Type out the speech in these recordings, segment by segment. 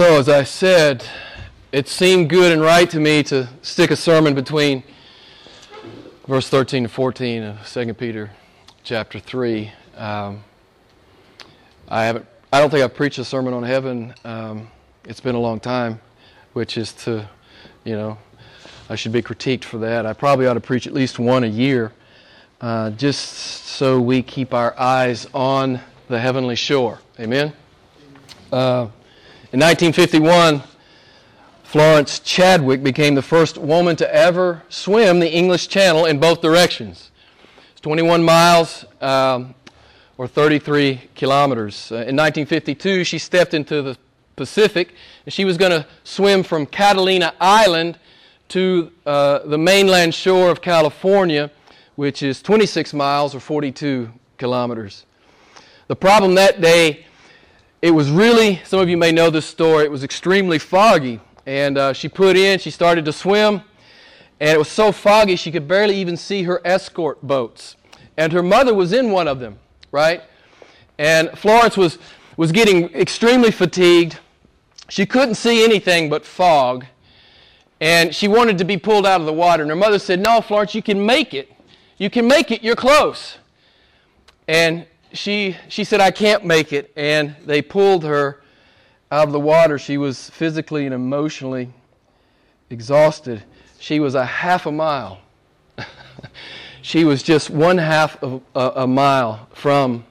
So, as I said, it seemed good and right to me to stick a sermon between verse 13 to 14 of 2 Peter chapter 3. Um, I haven't. I don't think I've preached a sermon on heaven. Um, it's been a long time, which is to, you know, I should be critiqued for that. I probably ought to preach at least one a year, uh, just so we keep our eyes on the heavenly shore. Amen. Uh, in 1951, Florence Chadwick became the first woman to ever swim the English Channel in both directions. It's 21 miles um, or 33 kilometers. Uh, in 1952, she stepped into the Pacific and she was going to swim from Catalina Island to uh, the mainland shore of California, which is 26 miles or 42 kilometers. The problem that day it was really, some of you may know this story, it was extremely foggy. And uh, she put in, she started to swim, and it was so foggy she could barely even see her escort boats. And her mother was in one of them, right? And Florence was, was getting extremely fatigued. She couldn't see anything but fog. And she wanted to be pulled out of the water. And her mother said, No, Florence, you can make it. You can make it. You're close. And she, she said, I can't make it. And they pulled her out of the water. She was physically and emotionally exhausted. She was a half a mile. she was just one half of a, a mile from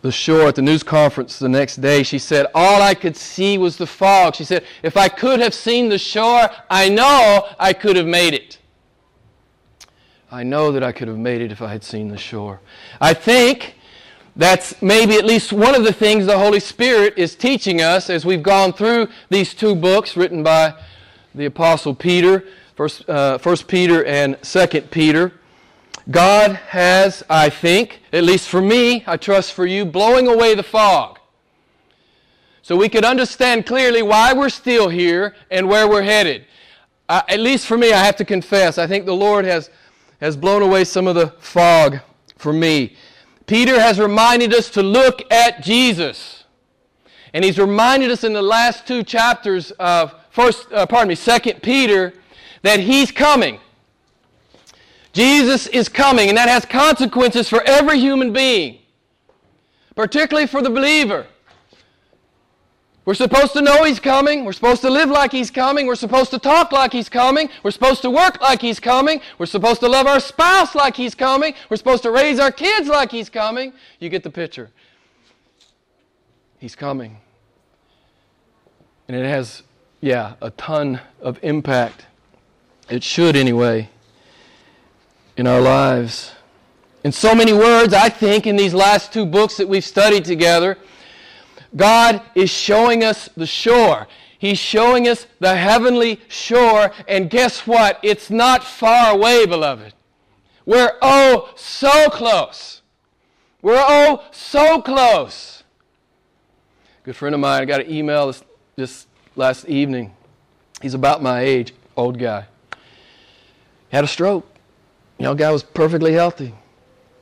the shore at the news conference the next day. She said, All I could see was the fog. She said, If I could have seen the shore, I know I could have made it. I know that I could have made it if I had seen the shore. I think that's maybe at least one of the things the Holy Spirit is teaching us as we've gone through these two books written by the Apostle Peter, First, uh, Peter and Second Peter. God has, I think, at least for me, I trust for you, blowing away the fog. So we could understand clearly why we're still here and where we're headed. At least for me, I have to confess, I think the Lord has, has blown away some of the fog for me. Peter has reminded us to look at Jesus. And he's reminded us in the last two chapters of first, uh, pardon me, Second Peter, that he's coming. Jesus is coming, and that has consequences for every human being, particularly for the believer. We're supposed to know He's coming. We're supposed to live like He's coming. We're supposed to talk like He's coming. We're supposed to work like He's coming. We're supposed to love our spouse like He's coming. We're supposed to raise our kids like He's coming. You get the picture. He's coming. And it has, yeah, a ton of impact. It should, anyway, in our lives. In so many words, I think, in these last two books that we've studied together, God is showing us the shore. He's showing us the heavenly shore, and guess what? It's not far away, beloved. We're oh so close. We're oh so close. Good friend of mine, I got an email this, this last evening. He's about my age, old guy. Had a stroke. Young guy was perfectly healthy.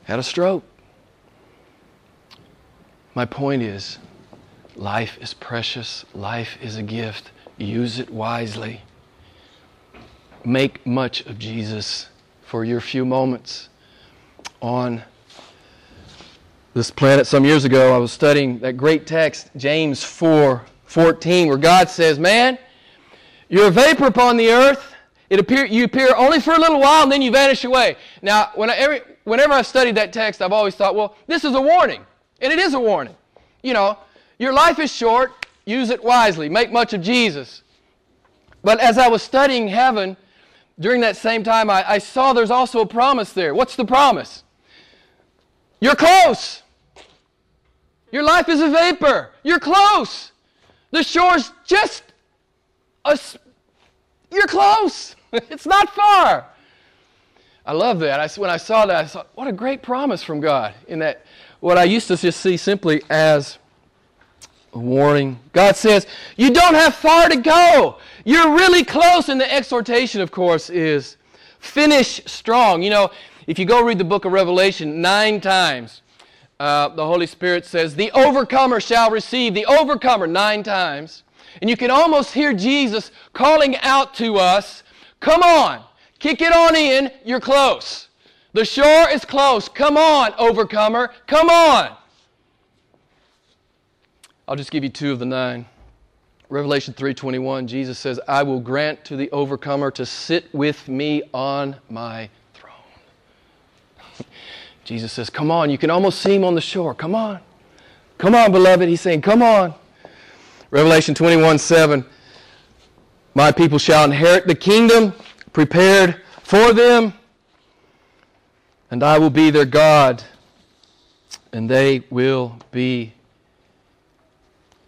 Had a stroke. My point is, Life is precious. Life is a gift. Use it wisely. Make much of Jesus for your few moments on this planet. Some years ago, I was studying that great text, James 4 14, where God says, Man, you're a vapor upon the earth. It appear, you appear only for a little while and then you vanish away. Now, when I, every, whenever I've studied that text, I've always thought, well, this is a warning. And it is a warning. You know, your life is short. Use it wisely. Make much of Jesus. But as I was studying heaven, during that same time, I, I saw there's also a promise there. What's the promise? You're close. Your life is a vapor. You're close. The shore's just a. You're close. it's not far. I love that. I, when I saw that, I thought, what a great promise from God. In that, what I used to just see simply as a warning. God says, You don't have far to go. You're really close. And the exhortation, of course, is finish strong. You know, if you go read the book of Revelation nine times, uh, the Holy Spirit says, The overcomer shall receive, the overcomer, nine times. And you can almost hear Jesus calling out to us, Come on, kick it on in, you're close. The shore is close. Come on, overcomer, come on. I'll just give you two of the nine. Revelation 3:21 Jesus says, "I will grant to the overcomer to sit with me on my throne." Jesus says, "Come on, you can almost see him on the shore. Come on. Come on, beloved." He's saying, "Come on." Revelation 21:7 My people shall inherit the kingdom prepared for them, and I will be their God, and they will be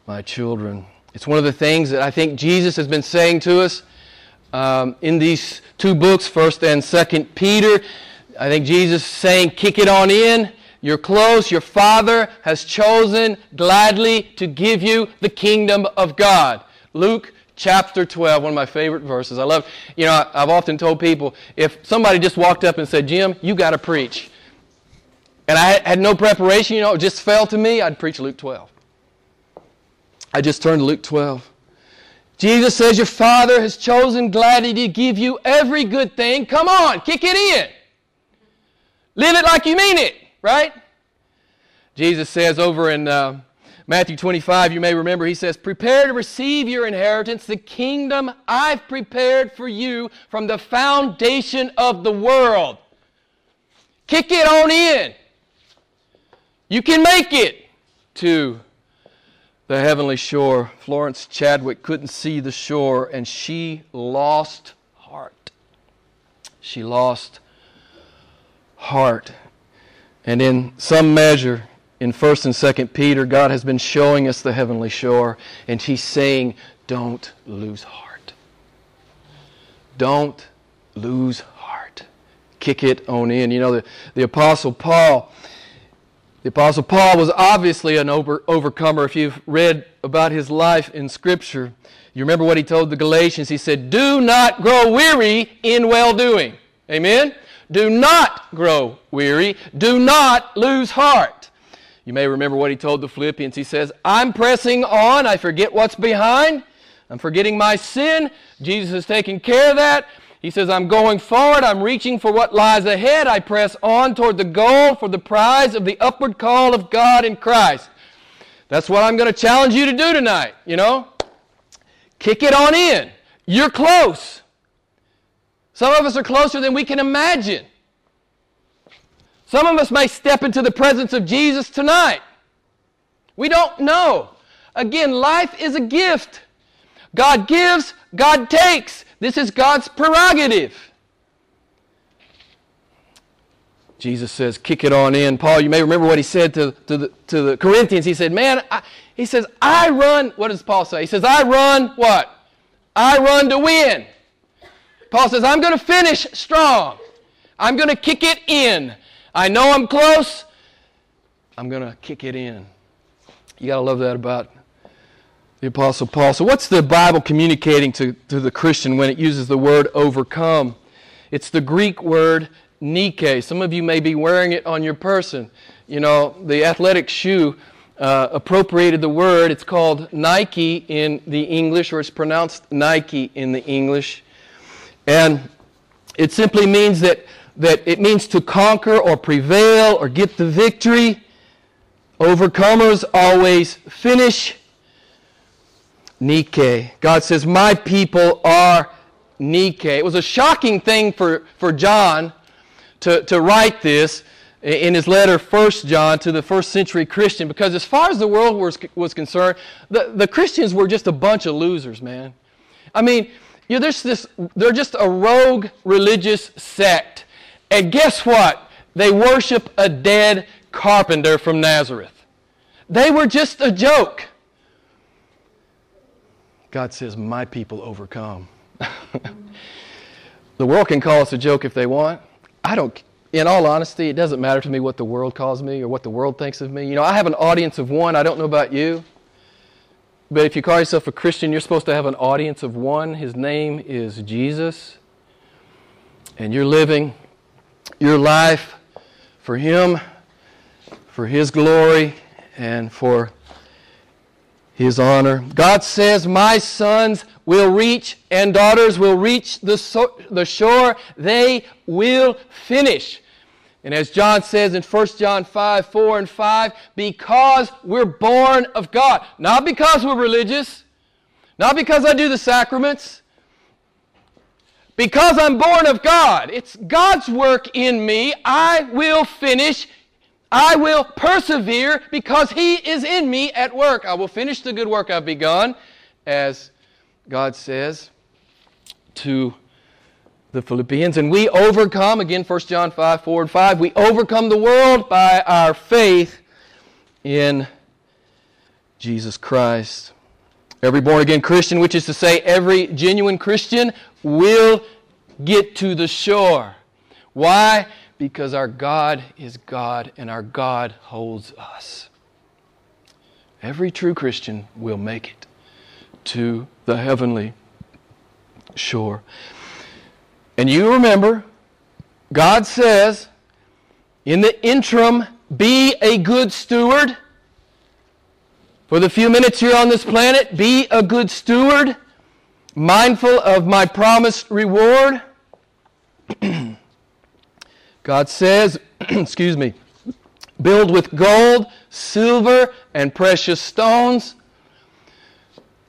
my children. It's one of the things that I think Jesus has been saying to us um, in these two books, First and Second Peter. I think Jesus is saying, "Kick it on in. You're close. Your Father has chosen gladly to give you the kingdom of God." Luke chapter 12, one of my favorite verses. I love, you know, I've often told people if somebody just walked up and said, Jim, you got to preach, and I had no preparation, you know, it just fell to me, I'd preach Luke 12. I just turned to Luke 12. Jesus says, Your Father has chosen gladly to give you every good thing. Come on, kick it in. Live it like you mean it, right? Jesus says over in uh, Matthew 25, you may remember, he says, Prepare to receive your inheritance, the kingdom I've prepared for you from the foundation of the world. Kick it on in. You can make it to the heavenly shore. Florence Chadwick couldn't see the shore and she lost heart. She lost heart. And in some measure, in 1st and 2nd Peter, God has been showing us the heavenly shore, and He's saying, Don't lose heart. Don't lose heart. Kick it on in. You know, the, the Apostle Paul the Apostle Paul was obviously an over, overcomer. If you've read about his life in Scripture, you remember what he told the Galatians. He said, Do not grow weary in well doing. Amen? Do not grow weary. Do not lose heart. You may remember what he told the Philippians. He says, I'm pressing on. I forget what's behind. I'm forgetting my sin. Jesus is taking care of that. He says, I'm going forward. I'm reaching for what lies ahead. I press on toward the goal for the prize of the upward call of God in Christ. That's what I'm going to challenge you to do tonight, you know? Kick it on in. You're close. Some of us are closer than we can imagine. Some of us may step into the presence of Jesus tonight. We don't know. Again, life is a gift. God gives, God takes. This is God's prerogative. Jesus says, kick it on in. Paul, you may remember what he said to, to, the, to the Corinthians. He said, man, I, he says, I run, what does Paul say? He says, I run what? I run to win. Paul says, I'm going to finish strong. I'm going to kick it in. I know I'm close. I'm going to kick it in. You got to love that about the Apostle Paul. So, what's the Bible communicating to, to the Christian when it uses the word overcome? It's the Greek word Nike. Some of you may be wearing it on your person. You know, the athletic shoe uh, appropriated the word. It's called Nike in the English, or it's pronounced Nike in the English. And it simply means that, that it means to conquer or prevail or get the victory. Overcomers always finish Nike. God says, My people are Nike. It was a shocking thing for, for John to, to write this in his letter, First John, to the first century Christian, because as far as the world was, was concerned, the, the Christians were just a bunch of losers, man. I mean, you know, there's this, they're just a rogue religious sect. And guess what? They worship a dead carpenter from Nazareth. They were just a joke. God says, My people overcome. the world can call us a joke if they want. I don't, in all honesty, it doesn't matter to me what the world calls me or what the world thinks of me. You know, I have an audience of one. I don't know about you. But if you call yourself a Christian, you're supposed to have an audience of one. His name is Jesus. And you're living your life for Him, for His glory, and for his honor. God says, My sons will reach and daughters will reach the, so- the shore. They will finish. And as John says in 1 John 5 4 and 5, because we're born of God. Not because we're religious, not because I do the sacraments, because I'm born of God. It's God's work in me. I will finish I will persevere because He is in me at work. I will finish the good work I've begun, as God says to the Philippians. And we overcome, again, 1 John 5, 4 and 5, we overcome the world by our faith in Jesus Christ. Every born again Christian, which is to say, every genuine Christian, will get to the shore. Why? Because our God is God and our God holds us. Every true Christian will make it to the heavenly shore. And you remember, God says, in the interim, be a good steward. For the few minutes you're on this planet, be a good steward, mindful of my promised reward. God says, excuse me, build with gold, silver, and precious stones.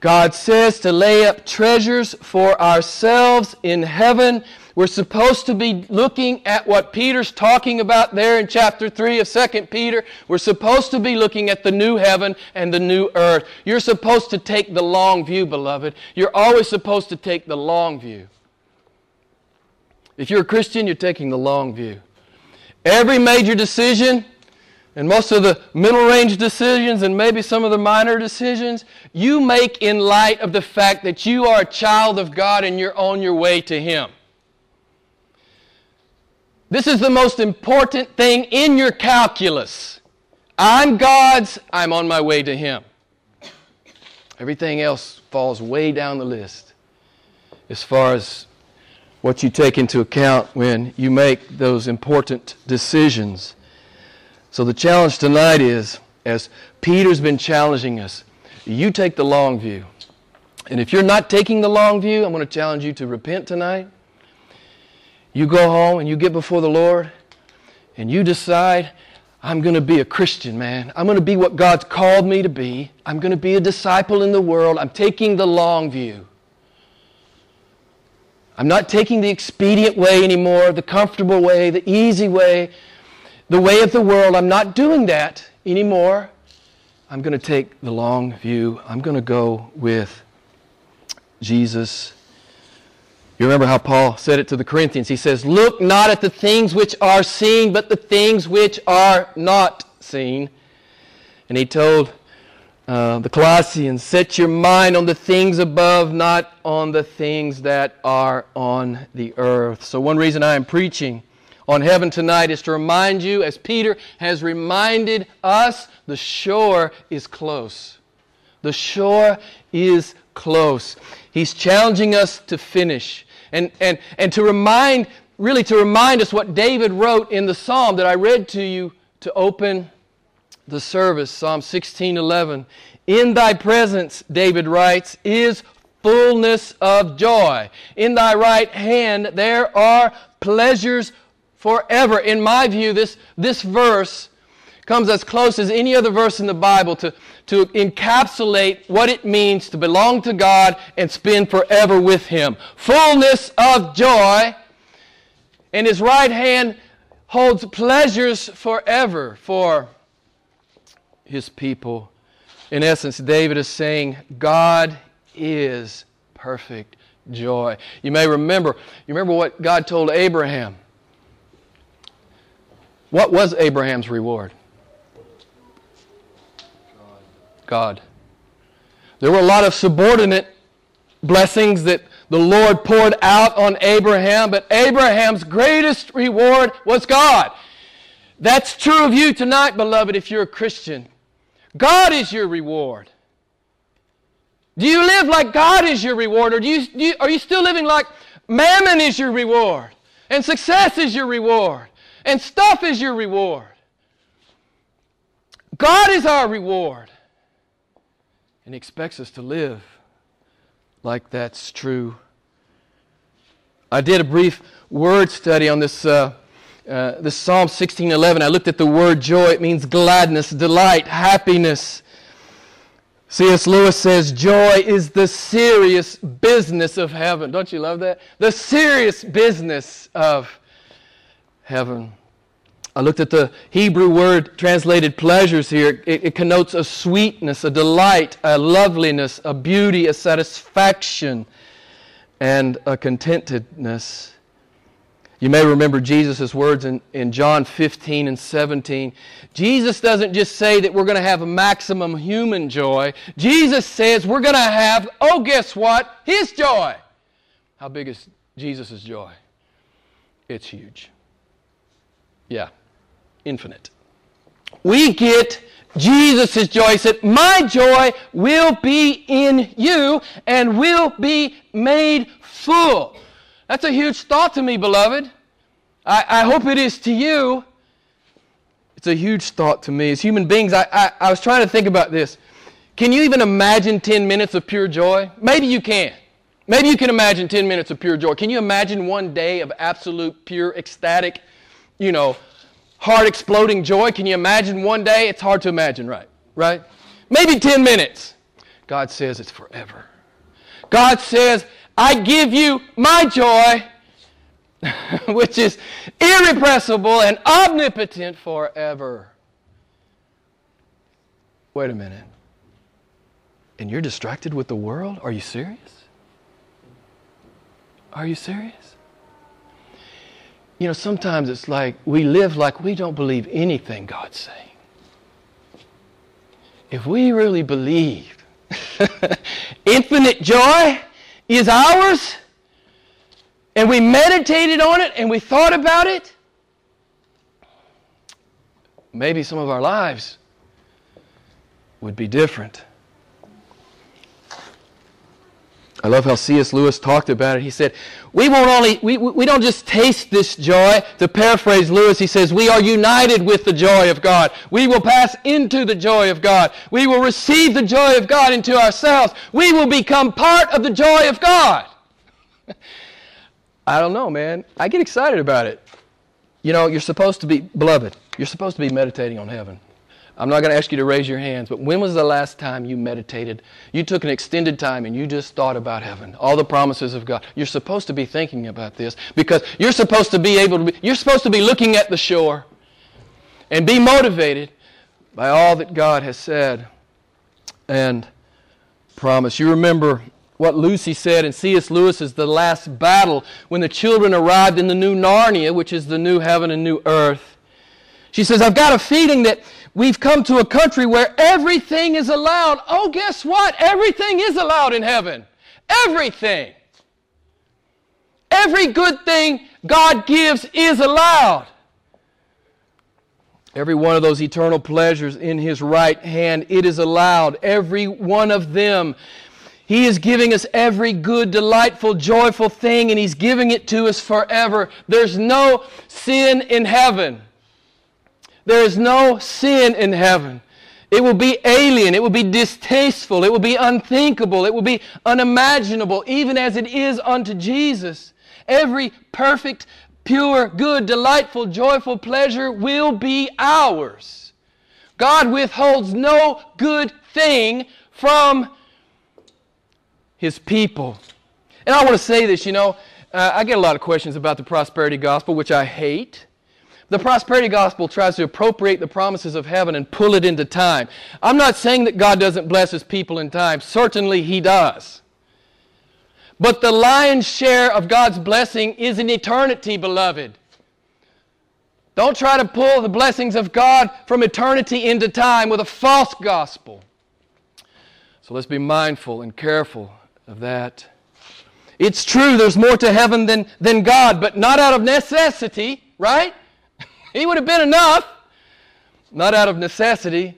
God says to lay up treasures for ourselves in heaven. We're supposed to be looking at what Peter's talking about there in chapter 3 of 2 Peter. We're supposed to be looking at the new heaven and the new earth. You're supposed to take the long view, beloved. You're always supposed to take the long view. If you're a Christian, you're taking the long view. Every major decision, and most of the middle range decisions, and maybe some of the minor decisions, you make in light of the fact that you are a child of God and you're on your way to Him. This is the most important thing in your calculus. I'm God's, I'm on my way to Him. Everything else falls way down the list as far as what you take into account when you make those important decisions. So the challenge tonight is, as Peter's been challenging us, you take the long view. And if you're not taking the long view, I'm going to challenge you to repent tonight. You go home and you get before the Lord and you decide, I'm going to be a Christian, man. I'm going to be what God's called me to be. I'm going to be a disciple in the world. I'm taking the long view. I'm not taking the expedient way anymore, the comfortable way, the easy way, the way of the world. I'm not doing that anymore. I'm going to take the long view. I'm going to go with Jesus. You remember how Paul said it to the Corinthians. He says, Look not at the things which are seen, but the things which are not seen. And he told uh, the Colossians, set your mind on the things above, not on the things that are on the earth. So, one reason I am preaching on heaven tonight is to remind you, as Peter has reminded us, the shore is close. The shore is close. He's challenging us to finish and, and, and to remind, really, to remind us what David wrote in the psalm that I read to you to open the service, Psalm 16:11. In thy presence, David writes, is fullness of joy. In thy right hand there are pleasures forever. In my view, this, this verse comes as close as any other verse in the Bible to, to encapsulate what it means to belong to God and spend forever with Him. Fullness of joy, and His right hand holds pleasures forever for his people. In essence, David is saying, God is perfect joy. You may remember, you remember what God told Abraham. What was Abraham's reward? God. There were a lot of subordinate blessings that the Lord poured out on Abraham, but Abraham's greatest reward was God. That's true of you tonight, beloved, if you're a Christian. God is your reward. Do you live like God is your reward, or do you, do you, are you still living like mammon is your reward, and success is your reward, and stuff is your reward? God is our reward. And He expects us to live like that's true. I did a brief word study on this, uh, uh, this Psalm 16:11. I looked at the word joy. It means gladness, delight, happiness. C.S. Lewis says, Joy is the serious business of heaven. Don't you love that? The serious business of heaven. I looked at the Hebrew word translated pleasures here. It, it, connotes a sweetness, a delight, a loveliness, a beauty, a satisfaction, and a contentedness. You may remember Jesus' words in, in John 15 and 17. Jesus doesn't just say that we're going to have a maximum human joy. Jesus says we're going to have, oh, guess what? His joy. How big is Jesus' joy? It's huge. Yeah, infinite. We get Jesus' joy. He said, My joy will be in you and will be made full. That's a huge thought to me, beloved. I, I hope it is to you. It's a huge thought to me. As human beings, I, I, I was trying to think about this. Can you even imagine 10 minutes of pure joy? Maybe you can. Maybe you can imagine 10 minutes of pure joy. Can you imagine one day of absolute, pure, ecstatic, you know, heart exploding joy? Can you imagine one day? It's hard to imagine, right? Right? Maybe 10 minutes. God says it's forever. God says, I give you my joy, which is irrepressible and omnipotent forever. Wait a minute. And you're distracted with the world? Are you serious? Are you serious? You know, sometimes it's like we live like we don't believe anything God's saying. If we really believed infinite joy, is ours, and we meditated on it and we thought about it, maybe some of our lives would be different. I love how C.S. Lewis talked about it. He said, We won't only, we, we don't just taste this joy. To paraphrase Lewis, he says, We are united with the joy of God. We will pass into the joy of God. We will receive the joy of God into ourselves. We will become part of the joy of God. I don't know, man. I get excited about it. You know, you're supposed to be, beloved, you're supposed to be meditating on heaven. I'm not going to ask you to raise your hands, but when was the last time you meditated? You took an extended time and you just thought about heaven, all the promises of God. You're supposed to be thinking about this because you're supposed to be able to be, you're supposed to be looking at the shore and be motivated by all that God has said and promised. You remember what Lucy said in C.S. Lewis's The Last Battle when the children arrived in the new Narnia, which is the new heaven and new earth. She says, I've got a feeling that we've come to a country where everything is allowed. Oh, guess what? Everything is allowed in heaven. Everything. Every good thing God gives is allowed. Every one of those eternal pleasures in His right hand, it is allowed. Every one of them. He is giving us every good, delightful, joyful thing, and He's giving it to us forever. There's no sin in heaven. There is no sin in heaven. It will be alien. It will be distasteful. It will be unthinkable. It will be unimaginable, even as it is unto Jesus. Every perfect, pure, good, delightful, joyful pleasure will be ours. God withholds no good thing from His people. And I want to say this, you know, uh, I get a lot of questions about the prosperity gospel, which I hate. The prosperity gospel tries to appropriate the promises of heaven and pull it into time. I'm not saying that God doesn't bless his people in time. Certainly he does. But the lion's share of God's blessing is in eternity, beloved. Don't try to pull the blessings of God from eternity into time with a false gospel. So let's be mindful and careful of that. It's true, there's more to heaven than, than God, but not out of necessity, right? He would have been enough. Not out of necessity.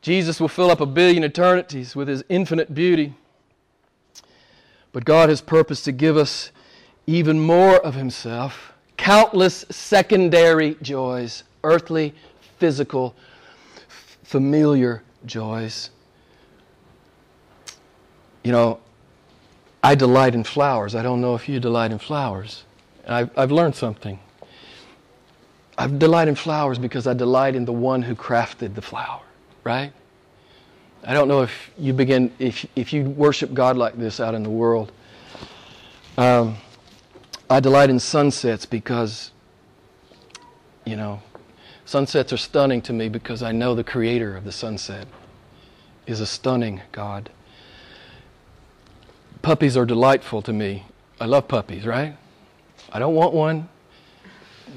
Jesus will fill up a billion eternities with his infinite beauty. But God has purposed to give us even more of himself, countless secondary joys, earthly, physical, familiar joys. you know, I delight in flowers. I don't know if you delight in flowers. I've, I've learned something. I delight in flowers because I delight in the one who crafted the flower, right? I don't know if you begin, if, if you worship God like this out in the world. Um, I delight in sunsets because, you know, sunsets are stunning to me because I know the creator of the sunset is a stunning God. Puppies are delightful to me. I love puppies, right? I don't want one,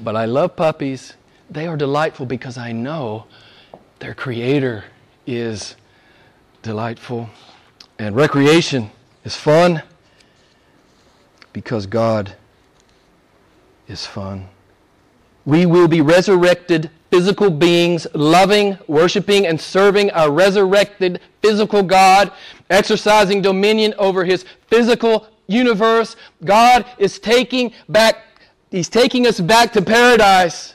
but I love puppies. They are delightful because I know their creator is delightful. And recreation is fun because God is fun. We will be resurrected physical beings, loving, worshiping, and serving our resurrected physical God, exercising dominion over his physical universe. God is taking back, he's taking us back to paradise.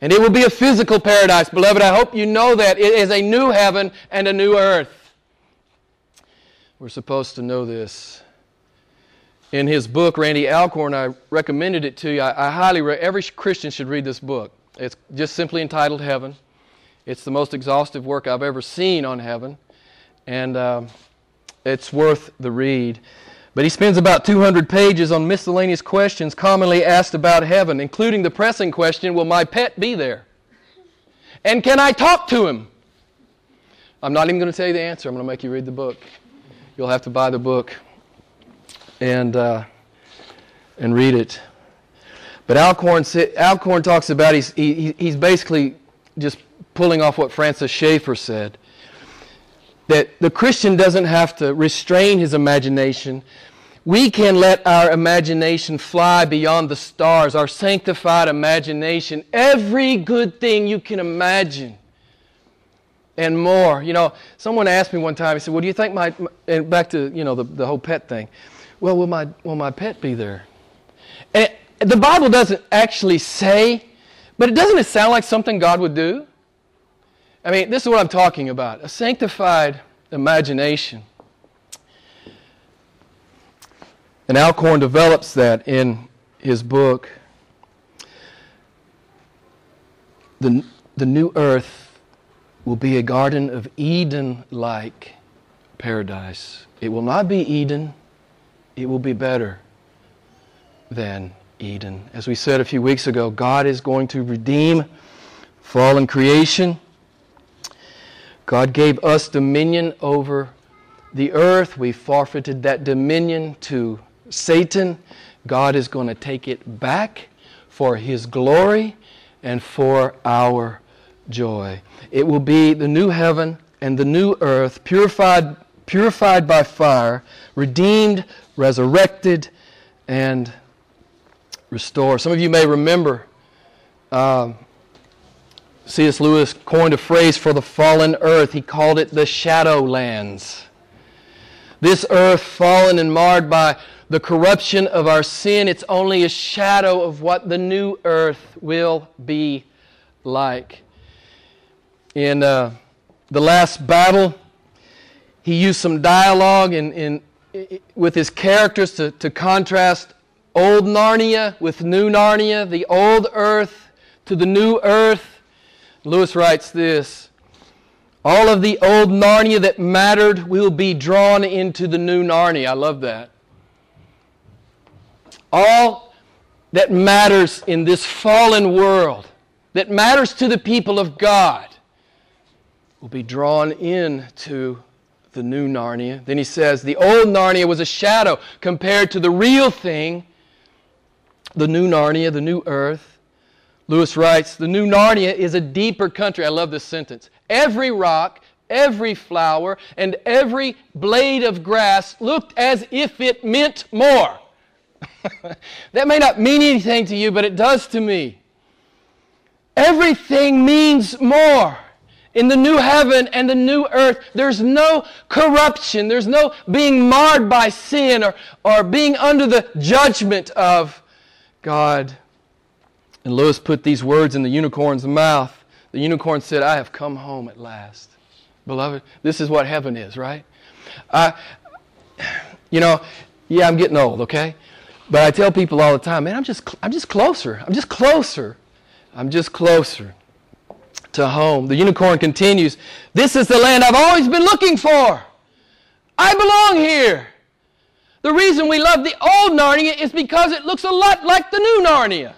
And it will be a physical paradise, beloved. I hope you know that. It is a new heaven and a new earth. We're supposed to know this. In his book, Randy Alcorn, I recommended it to you. I, I highly, every Christian should read this book. It's just simply entitled Heaven. It's the most exhaustive work I've ever seen on heaven, and uh, it's worth the read. But he spends about 200 pages on miscellaneous questions commonly asked about heaven, including the pressing question Will my pet be there? And can I talk to him? I'm not even going to tell you the answer. I'm going to make you read the book. You'll have to buy the book and, uh, and read it. But Alcorn, Alcorn talks about he's, he, he's basically just pulling off what Francis Schaeffer said that the Christian doesn't have to restrain his imagination. We can let our imagination fly beyond the stars, our sanctified imagination. Every good thing you can imagine and more. You know, someone asked me one time, he said, Well, do you think my, and back to, you know, the, the whole pet thing. Well, will my, will my pet be there? And it, the Bible doesn't actually say, but it doesn't it sound like something God would do? I mean, this is what I'm talking about a sanctified imagination. And Alcorn develops that in his book. The, the new earth will be a garden of Eden like paradise. It will not be Eden, it will be better than Eden. As we said a few weeks ago, God is going to redeem fallen creation. God gave us dominion over the earth. We forfeited that dominion to Satan. God is going to take it back for His glory and for our joy. It will be the new heaven and the new earth, purified, purified by fire, redeemed, resurrected, and restored. Some of you may remember um, C.S. Lewis coined a phrase for the fallen earth. He called it the shadowlands. This earth, fallen and marred by the corruption of our sin, it's only a shadow of what the new earth will be like. In uh, the last battle, he used some dialogue in, in, with his characters to, to contrast old Narnia with new Narnia, the old earth to the new earth. Lewis writes this All of the old Narnia that mattered will be drawn into the new Narnia. I love that. All that matters in this fallen world, that matters to the people of God, will be drawn into the new Narnia. Then he says, The old Narnia was a shadow compared to the real thing, the new Narnia, the new earth. Lewis writes, The new Narnia is a deeper country. I love this sentence. Every rock, every flower, and every blade of grass looked as if it meant more. that may not mean anything to you, but it does to me. Everything means more. In the new heaven and the new earth, there's no corruption. There's no being marred by sin or, or being under the judgment of God. And Lewis put these words in the unicorn's mouth. The unicorn said, I have come home at last. Beloved, this is what heaven is, right? Uh, You know, yeah, I'm getting old, okay? But I tell people all the time, man, I'm just, I'm just closer. I'm just closer. I'm just closer to home. The unicorn continues, This is the land I've always been looking for. I belong here. The reason we love the old Narnia is because it looks a lot like the new Narnia.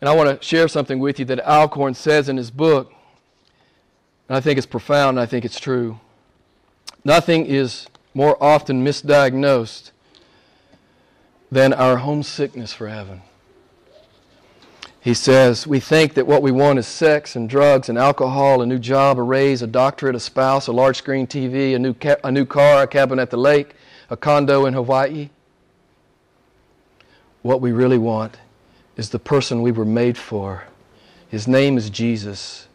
And I want to share something with you that Alcorn says in his book. And I think it's profound, and I think it's true. Nothing is more often misdiagnosed than our homesickness for heaven. He says, We think that what we want is sex and drugs and alcohol, a new job, a raise, a doctorate, a spouse, a large screen TV, a new, ca- a new car, a cabin at the lake, a condo in Hawaii. What we really want is the person we were made for. His name is Jesus.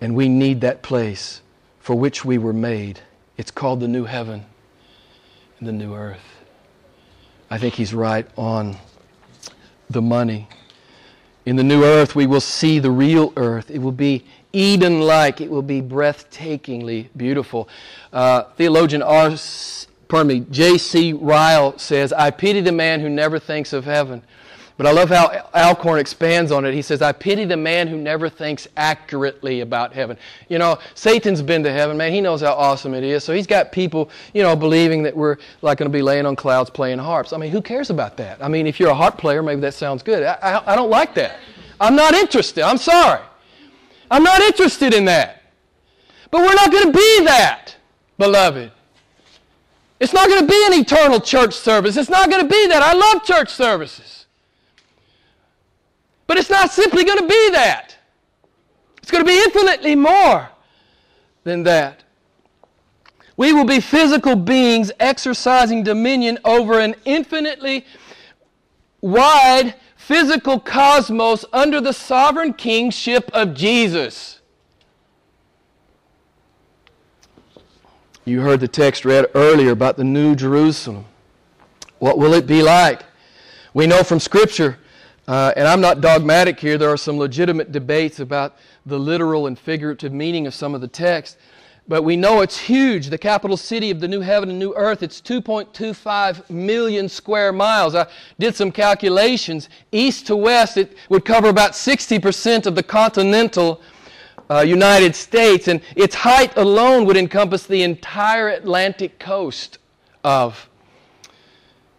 And we need that place for which we were made. It's called the new heaven and the new earth. I think he's right on the money. In the new earth, we will see the real earth. It will be Eden like, it will be breathtakingly beautiful. Uh, theologian R. Pardon me, J.C. Ryle says, I pity the man who never thinks of heaven. But I love how Alcorn expands on it. He says, I pity the man who never thinks accurately about heaven. You know, Satan's been to heaven, man. He knows how awesome it is. So he's got people, you know, believing that we're like going to be laying on clouds playing harps. I mean, who cares about that? I mean, if you're a harp player, maybe that sounds good. I, I, I don't like that. I'm not interested. I'm sorry. I'm not interested in that. But we're not going to be that, beloved. It's not going to be an eternal church service. It's not going to be that. I love church services. But it's not simply going to be that. It's going to be infinitely more than that. We will be physical beings exercising dominion over an infinitely wide physical cosmos under the sovereign kingship of Jesus. You heard the text read earlier about the New Jerusalem. What will it be like? We know from Scripture uh, and I'm not dogmatic here. There are some legitimate debates about the literal and figurative meaning of some of the text. But we know it's huge. The capital city of the new heaven and new earth, it's 2.25 million square miles. I did some calculations. East to west, it would cover about 60% of the continental uh, United States, and its height alone would encompass the entire Atlantic coast of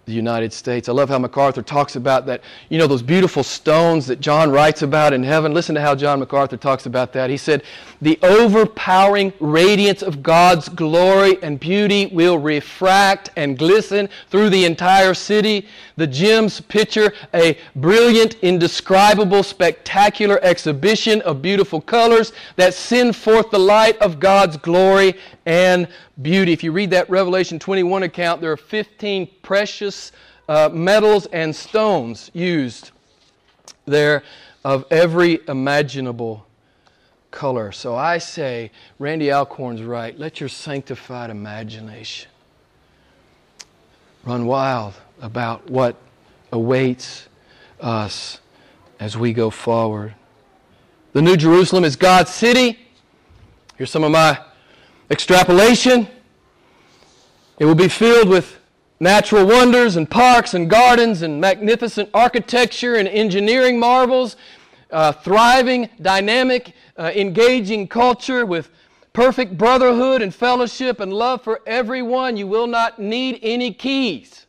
the United States. I love how MacArthur talks about that, you know, those beautiful stones that John writes about in heaven. Listen to how John MacArthur talks about that. He said, The overpowering radiance of God's glory and beauty will refract and glisten through the entire city. The gems picture a brilliant, indescribable, spectacular exhibition of beautiful colors that send forth the light of God's glory and beauty. If you read that Revelation 21 account, there are 15 precious uh, metals and stones used there of every imaginable color. So I say, Randy Alcorn's right. Let your sanctified imagination run wild about what awaits us as we go forward. The New Jerusalem is God's city. Here's some of my extrapolation. It will be filled with natural wonders and parks and gardens and magnificent architecture and engineering marvels, uh, thriving, dynamic, uh, engaging culture with perfect brotherhood and fellowship and love for everyone. You will not need any keys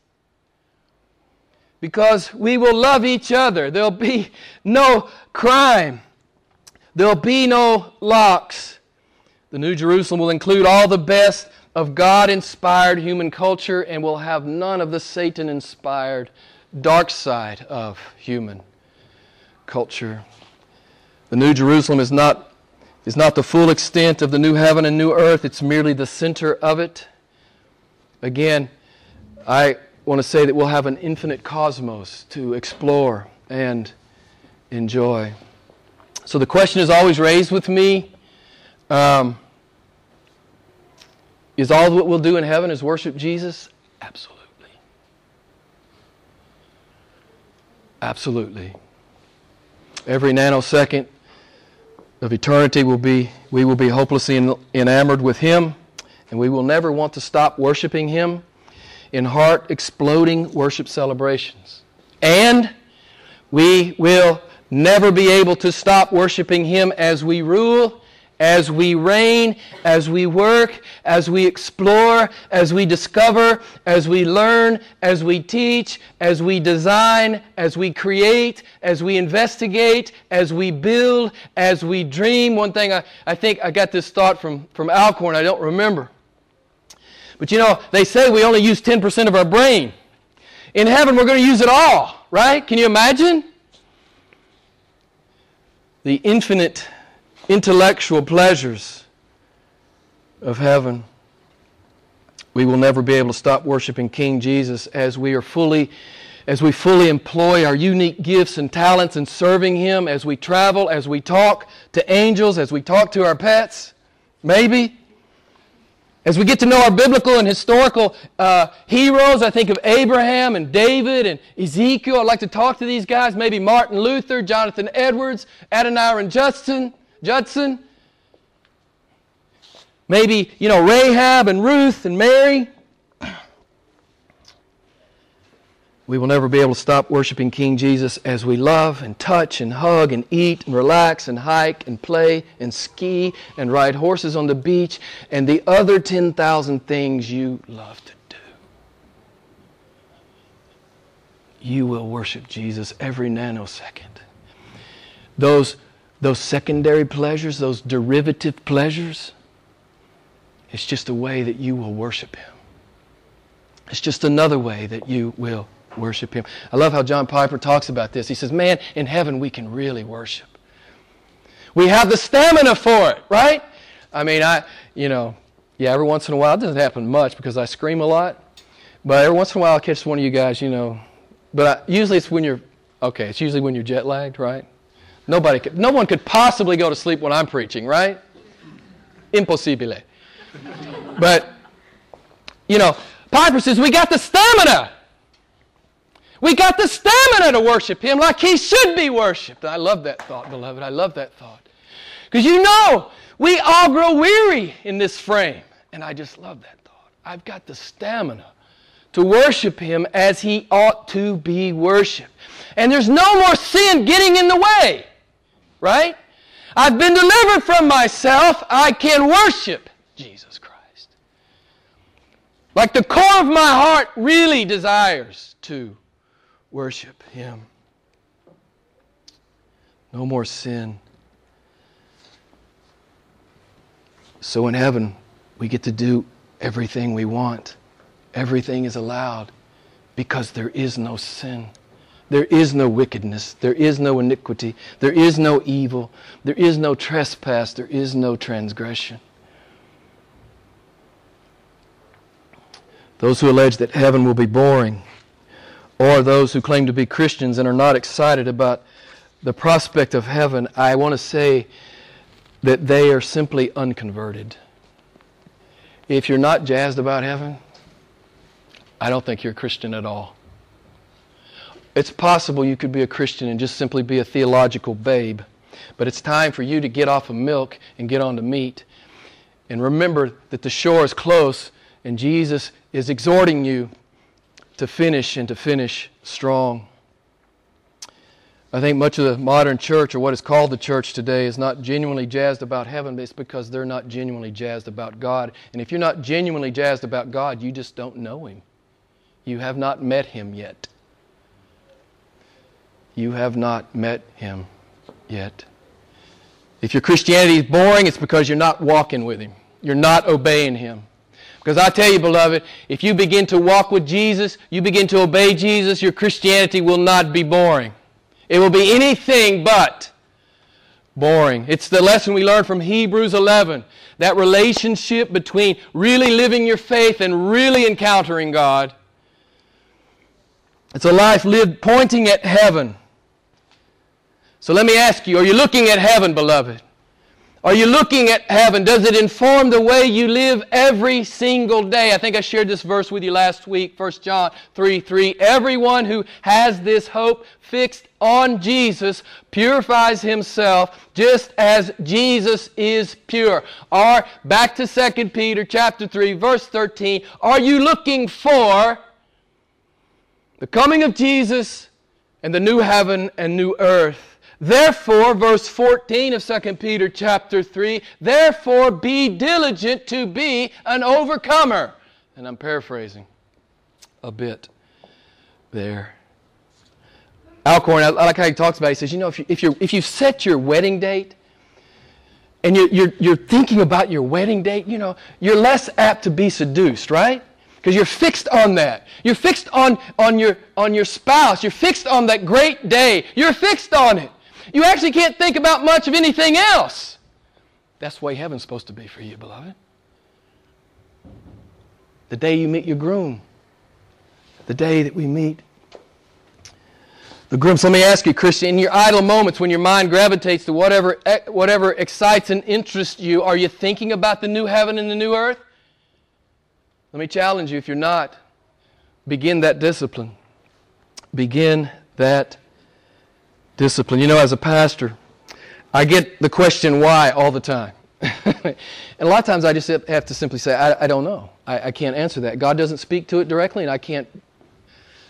because we will love each other. There'll be no crime, there'll be no locks. The New Jerusalem will include all the best of God inspired human culture and will have none of the Satan inspired dark side of human culture. The New Jerusalem is not, is not the full extent of the new heaven and new earth, it's merely the center of it. Again, I want to say that we'll have an infinite cosmos to explore and enjoy. So the question is always raised with me um, is all what we'll do in heaven is worship Jesus? Absolutely. Absolutely. Every nanosecond of eternity will be we will be hopelessly enamored with him and we will never want to stop worshiping Him in heart exploding worship celebrations. And we will never be able to stop worshiping Him as we rule, as we reign, as we work, as we explore, as we discover, as we learn, as we teach, as we design, as we create, as we investigate, as we build, as we dream. One thing I, I think I got this thought from, from Alcorn, I don't remember. But you know, they say we only use 10% of our brain. In heaven, we're going to use it all, right? Can you imagine? The infinite intellectual pleasures of heaven. We will never be able to stop worshiping King Jesus as we are fully as we fully employ our unique gifts and talents in serving him as we travel, as we talk to angels, as we talk to our pets. Maybe as we get to know our biblical and historical uh, heroes, I think of Abraham and David and Ezekiel. I'd like to talk to these guys, maybe Martin Luther, Jonathan Edwards, Adoniram Judson, Judson. Maybe, you know, Rahab and Ruth and Mary. We will never be able to stop worshiping King Jesus as we love and touch and hug and eat and relax and hike and play and ski and ride horses on the beach and the other 10,000 things you love to do. You will worship Jesus every nanosecond. Those, those secondary pleasures, those derivative pleasures, it's just a way that you will worship Him. It's just another way that you will worship Him. I love how John Piper talks about this. He says, Man, in heaven we can really worship. We have the stamina for it, right? I mean, I, you know, yeah, every once in a while, it doesn't happen much because I scream a lot, but every once in a while I'll catch one of you guys, you know. But I, usually it's when you're, okay, it's usually when you're jet lagged, right? Nobody could, no one could possibly go to sleep when I'm preaching, right? Impossibile. but, you know, Piper says, we got the stamina. We got the stamina to worship Him like He should be worshiped. I love that thought, beloved. I love that thought. Because you know, we all grow weary in this frame. And I just love that thought. I've got the stamina to worship Him as He ought to be worshiped. And there's no more sin getting in the way, right? I've been delivered from myself. I can worship Jesus Christ. Like the core of my heart really desires to worship Him. No more sin. So in heaven, we get to do everything we want. Everything is allowed because there is no sin. There is no wickedness. There is no iniquity. There is no evil. There is no trespass. There is no transgression. Those who allege that heaven will be boring or those who claim to be Christians and are not excited about the prospect of heaven, I want to say that they are simply unconverted. If you're not jazzed about heaven, I don't think you're a Christian at all. It's possible you could be a Christian and just simply be a theological babe, but it's time for you to get off of milk and get on to meat. And remember that the shore is close, and Jesus is exhorting you to finish and to finish strong. I think much of the modern church, or what is called the church today, is not genuinely jazzed about heaven, but it's because they're not genuinely jazzed about God. And if you're not genuinely jazzed about God, you just don't know Him. You have not met Him yet. You have not met Him yet. If your Christianity is boring, it's because you're not walking with Him, you're not obeying Him. Because I tell you, beloved, if you begin to walk with Jesus, you begin to obey Jesus, your Christianity will not be boring. It will be anything but boring. It's the lesson we learned from Hebrews 11 that relationship between really living your faith and really encountering God. It's a life lived pointing at heaven. So let me ask you are you looking at heaven, beloved? Are you looking at heaven? Does it inform the way you live every single day? I think I shared this verse with you last week, 1 John 3 3. Everyone who has this hope fixed on Jesus purifies himself just as Jesus is pure. Or back to 2 Peter chapter 3 verse 13, are you looking for the coming of Jesus and the new heaven and new earth? Therefore, verse 14 of 2 Peter chapter 3, therefore be diligent to be an overcomer. And I'm paraphrasing a bit there. Alcorn, I like how he talks about it. He says, you know, if, you, if, you if you set your wedding date and you're, you're, you're thinking about your wedding date, you know, you're less apt to be seduced, right? Because you're fixed on that. You're fixed on, on, your, on your spouse. You're fixed on that great day. You're fixed on it. You actually can't think about much of anything else. That's the way heaven's supposed to be for you, beloved. The day you meet your groom, the day that we meet the groom. So let me ask you, Christian, in your idle moments when your mind gravitates to whatever, whatever excites and interests you, are you thinking about the new heaven and the new earth? Let me challenge you if you're not, begin that discipline. Begin that discipline. You know, as a pastor, I get the question why all the time. and a lot of times I just have to simply say, I, I don't know. I, I, can't answer that. God doesn't speak to it directly, and I can't,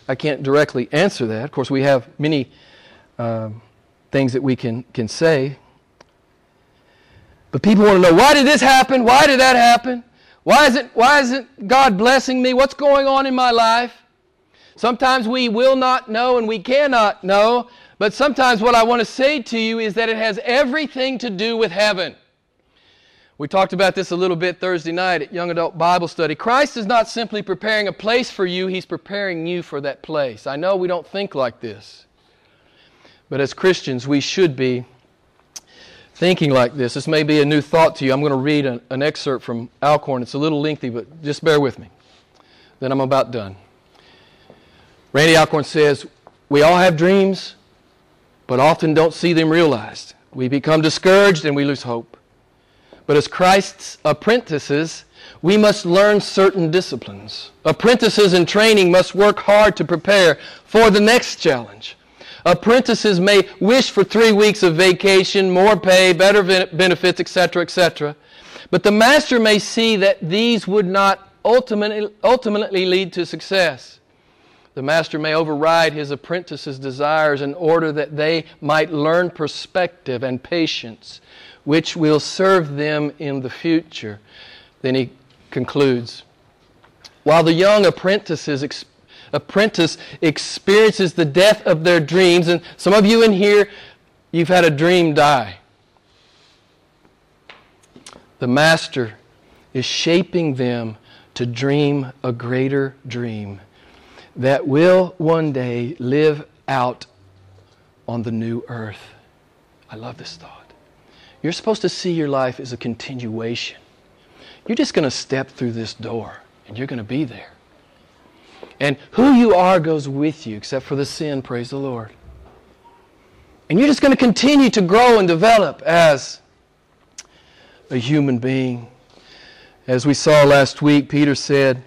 I can't directly answer that. Of course, we have many um, things that we can, can say. But people want to know why did this happen? Why did that happen? Why isn't, why isn't God blessing me? What's going on in my life? Sometimes we will not know and we cannot know but sometimes what I want to say to you is that it has everything to do with heaven. We talked about this a little bit Thursday night at Young Adult Bible Study. Christ is not simply preparing a place for you, He's preparing you for that place. I know we don't think like this, but as Christians, we should be thinking like this. This may be a new thought to you. I'm going to read an, an excerpt from Alcorn. It's a little lengthy, but just bear with me. Then I'm about done. Randy Alcorn says, We all have dreams but often don't see them realized. We become discouraged and we lose hope. But as Christ's apprentices, we must learn certain disciplines. Apprentices in training must work hard to prepare for the next challenge. Apprentices may wish for three weeks of vacation, more pay, better benefits, etc., etc. But the master may see that these would not ultimately, ultimately lead to success. The master may override his apprentices' desires in order that they might learn perspective and patience, which will serve them in the future. Then he concludes While the young apprentices ex- apprentice experiences the death of their dreams, and some of you in here, you've had a dream die. The master is shaping them to dream a greater dream that will one day live out on the new earth. I love this thought. You're supposed to see your life as a continuation. You're just going to step through this door and you're going to be there. And who you are goes with you, except for the sin, praise the Lord. And you're just going to continue to grow and develop as a human being. As we saw last week, Peter said,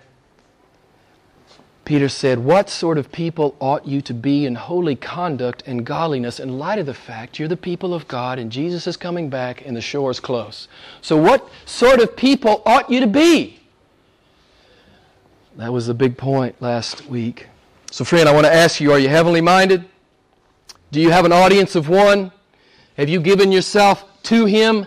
Peter said, What sort of people ought you to be in holy conduct and godliness in light of the fact you're the people of God and Jesus is coming back and the shore is close? So, what sort of people ought you to be? That was the big point last week. So, friend, I want to ask you are you heavenly minded? Do you have an audience of one? Have you given yourself to Him?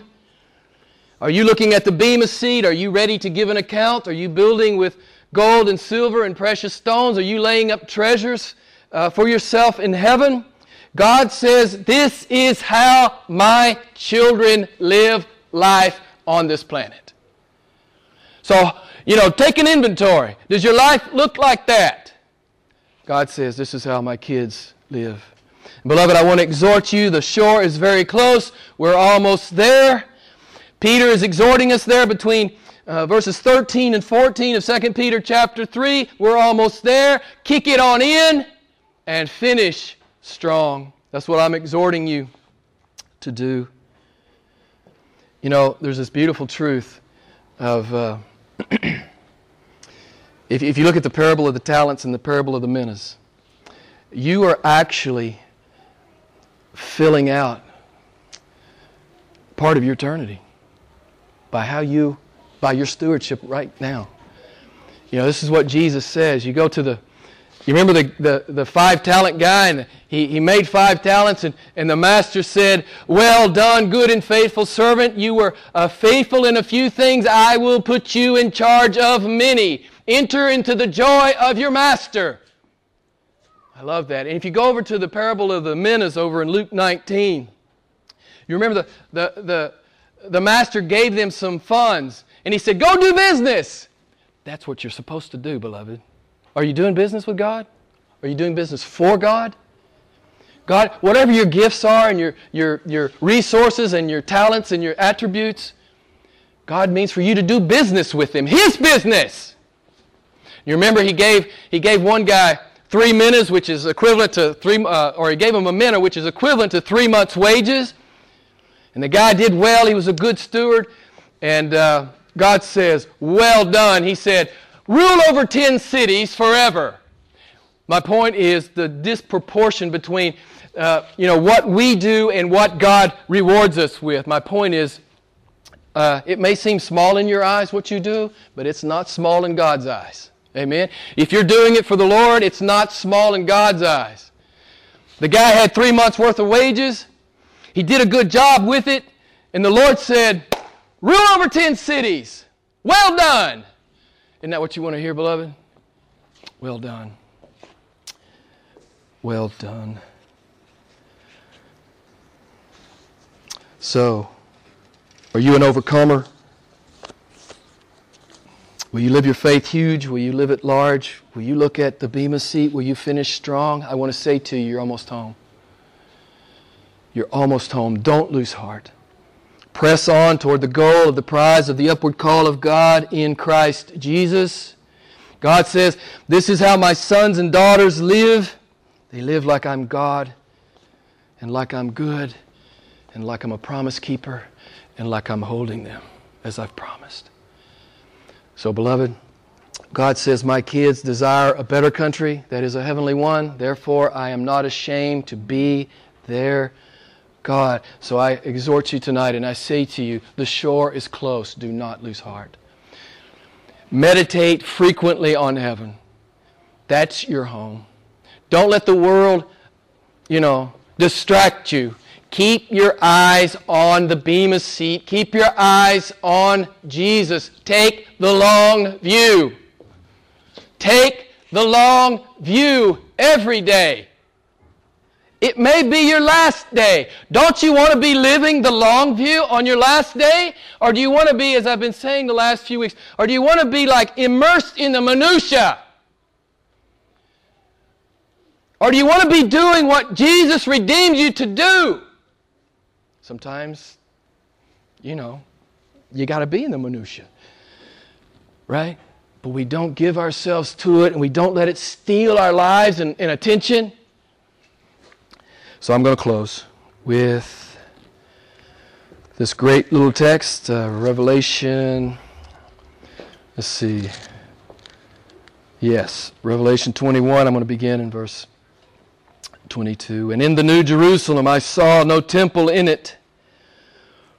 Are you looking at the Bema seat? Are you ready to give an account? Are you building with gold and silver and precious stones? Are you laying up treasures uh, for yourself in heaven? God says, This is how my children live life on this planet. So, you know, take an inventory. Does your life look like that? God says, This is how my kids live. Beloved, I want to exhort you. The shore is very close. We're almost there. Peter is exhorting us there between uh, verses 13 and 14 of 2 Peter chapter 3. We're almost there. Kick it on in and finish strong. That's what I'm exhorting you to do. You know, there's this beautiful truth of uh, if, if you look at the parable of the talents and the parable of the minas, you are actually filling out part of your eternity by how you, by your stewardship right now. You know, this is what Jesus says. You go to the, you remember the, the, the five talent guy, and he, he made five talents, and, and the master said, Well done, good and faithful servant. You were uh, faithful in a few things. I will put you in charge of many. Enter into the joy of your master. I love that. And if you go over to the parable of the minas over in Luke 19, you remember the, the, the, the master gave them some funds, and he said, Go do business. That's what you're supposed to do, beloved. Are you doing business with God? Are you doing business for God? God, whatever your gifts are and your, your, your resources and your talents and your attributes, God means for you to do business with Him. His business. You remember He gave, he gave one guy three minas, which is equivalent to three, uh, or He gave him a mina, which is equivalent to three months' wages. And the guy did well. He was a good steward. And uh, God says, Well done. He said, Rule over 10 cities forever. My point is the disproportion between uh, you know, what we do and what God rewards us with. My point is, uh, it may seem small in your eyes what you do, but it's not small in God's eyes. Amen. If you're doing it for the Lord, it's not small in God's eyes. The guy had three months' worth of wages. He did a good job with it, and the Lord said, Rule over 10 cities. Well done. Isn't that what you want to hear, beloved? Well done. Well done. So, are you an overcomer? Will you live your faith huge? Will you live it large? Will you look at the Bema seat? Will you finish strong? I want to say to you, you're almost home. You're almost home. Don't lose heart. Press on toward the goal of the prize of the upward call of God in Christ Jesus. God says, This is how my sons and daughters live. They live like I'm God, and like I'm good, and like I'm a promise keeper, and like I'm holding them as I've promised. So, beloved, God says, My kids desire a better country that is a heavenly one. Therefore, I am not ashamed to be their God. So I exhort you tonight and I say to you, the shore is close. Do not lose heart. Meditate frequently on heaven. That's your home. Don't let the world, you know, distract you. Keep your eyes on the Bema seat. Keep your eyes on Jesus. Take the long view. Take the long view every day. It may be your last day. Don't you want to be living the long view on your last day? Or do you want to be, as I've been saying the last few weeks, or do you want to be like immersed in the minutia? Or do you want to be doing what Jesus redeemed you to do? Sometimes, you know, you got to be in the minutia. Right? But we don't give ourselves to it and we don't let it steal our lives and, and attention. So I'm going to close with this great little text, uh, Revelation. Let's see. Yes, Revelation 21. I'm going to begin in verse 22. And in the New Jerusalem I saw no temple in it,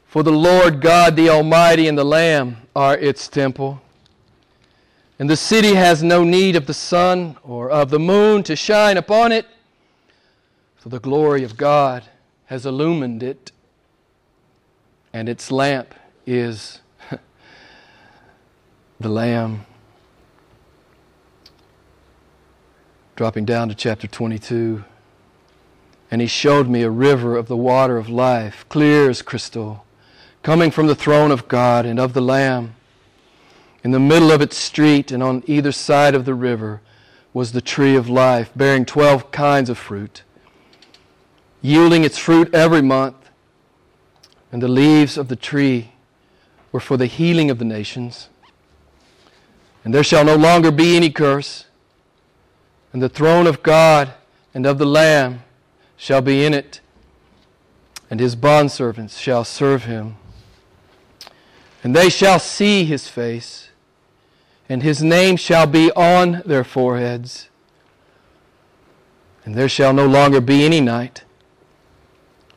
for the Lord God the Almighty and the Lamb are its temple. And the city has no need of the sun or of the moon to shine upon it for the glory of God has illumined it, and its lamp is the Lamb. Dropping down to chapter 22. And he showed me a river of the water of life, clear as crystal, coming from the throne of God and of the Lamb. In the middle of its street and on either side of the river was the tree of life, bearing twelve kinds of fruit yielding its fruit every month. And the leaves of the tree were for the healing of the nations. And there shall no longer be any curse. And the throne of God and of the Lamb shall be in it, and his bondservants shall serve him. And they shall see his face, and his name shall be on their foreheads. And there shall no longer be any night,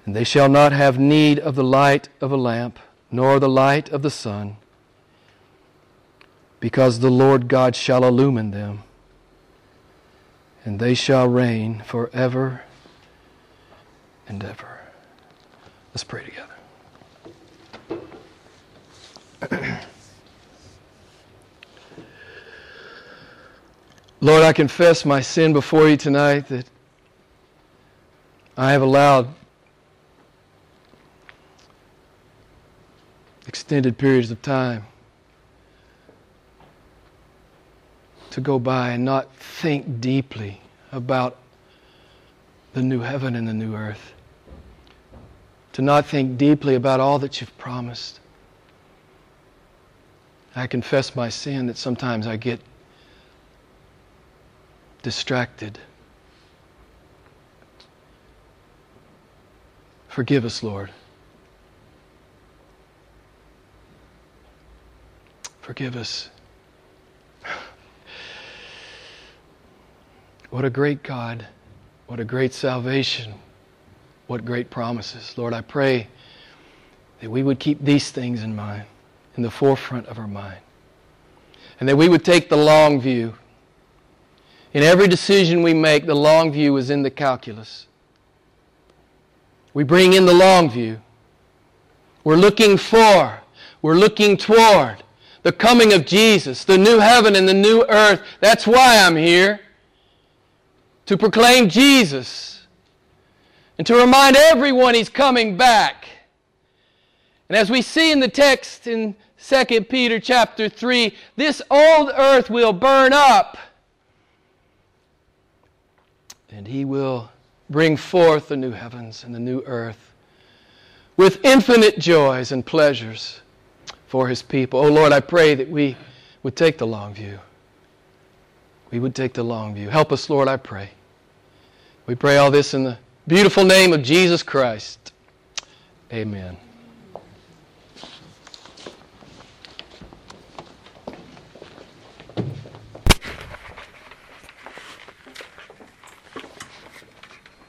and they shall not have need of the light of a lamp, nor the light of the sun, because the Lord God shall illumine them, and they shall reign forever and ever. Let's pray together. Lord, I confess my sin before you tonight that I have allowed extended periods of time to go by and not think deeply about the new heaven and the new earth, to not think deeply about all that you've promised. I confess my sin that sometimes I get distracted. Forgive us, Lord. Forgive us. What a great God. What a great salvation. What great promises. Lord, I pray that we would keep these things in mind in the forefront of our mind. And that we would take the long view. In every decision we make, the long view is in the calculus. We bring in the long view. We're looking for, we're looking toward the coming of Jesus, the new heaven and the new earth. That's why I'm here. To proclaim Jesus and to remind everyone he's coming back. And as we see in the text in 2 Peter chapter 3, this old earth will burn up. And he will bring forth the new heavens and the new earth with infinite joys and pleasures for his people. Oh Lord, I pray that we would take the long view. We would take the long view. Help us, Lord, I pray. We pray all this in the beautiful name of Jesus Christ. Amen.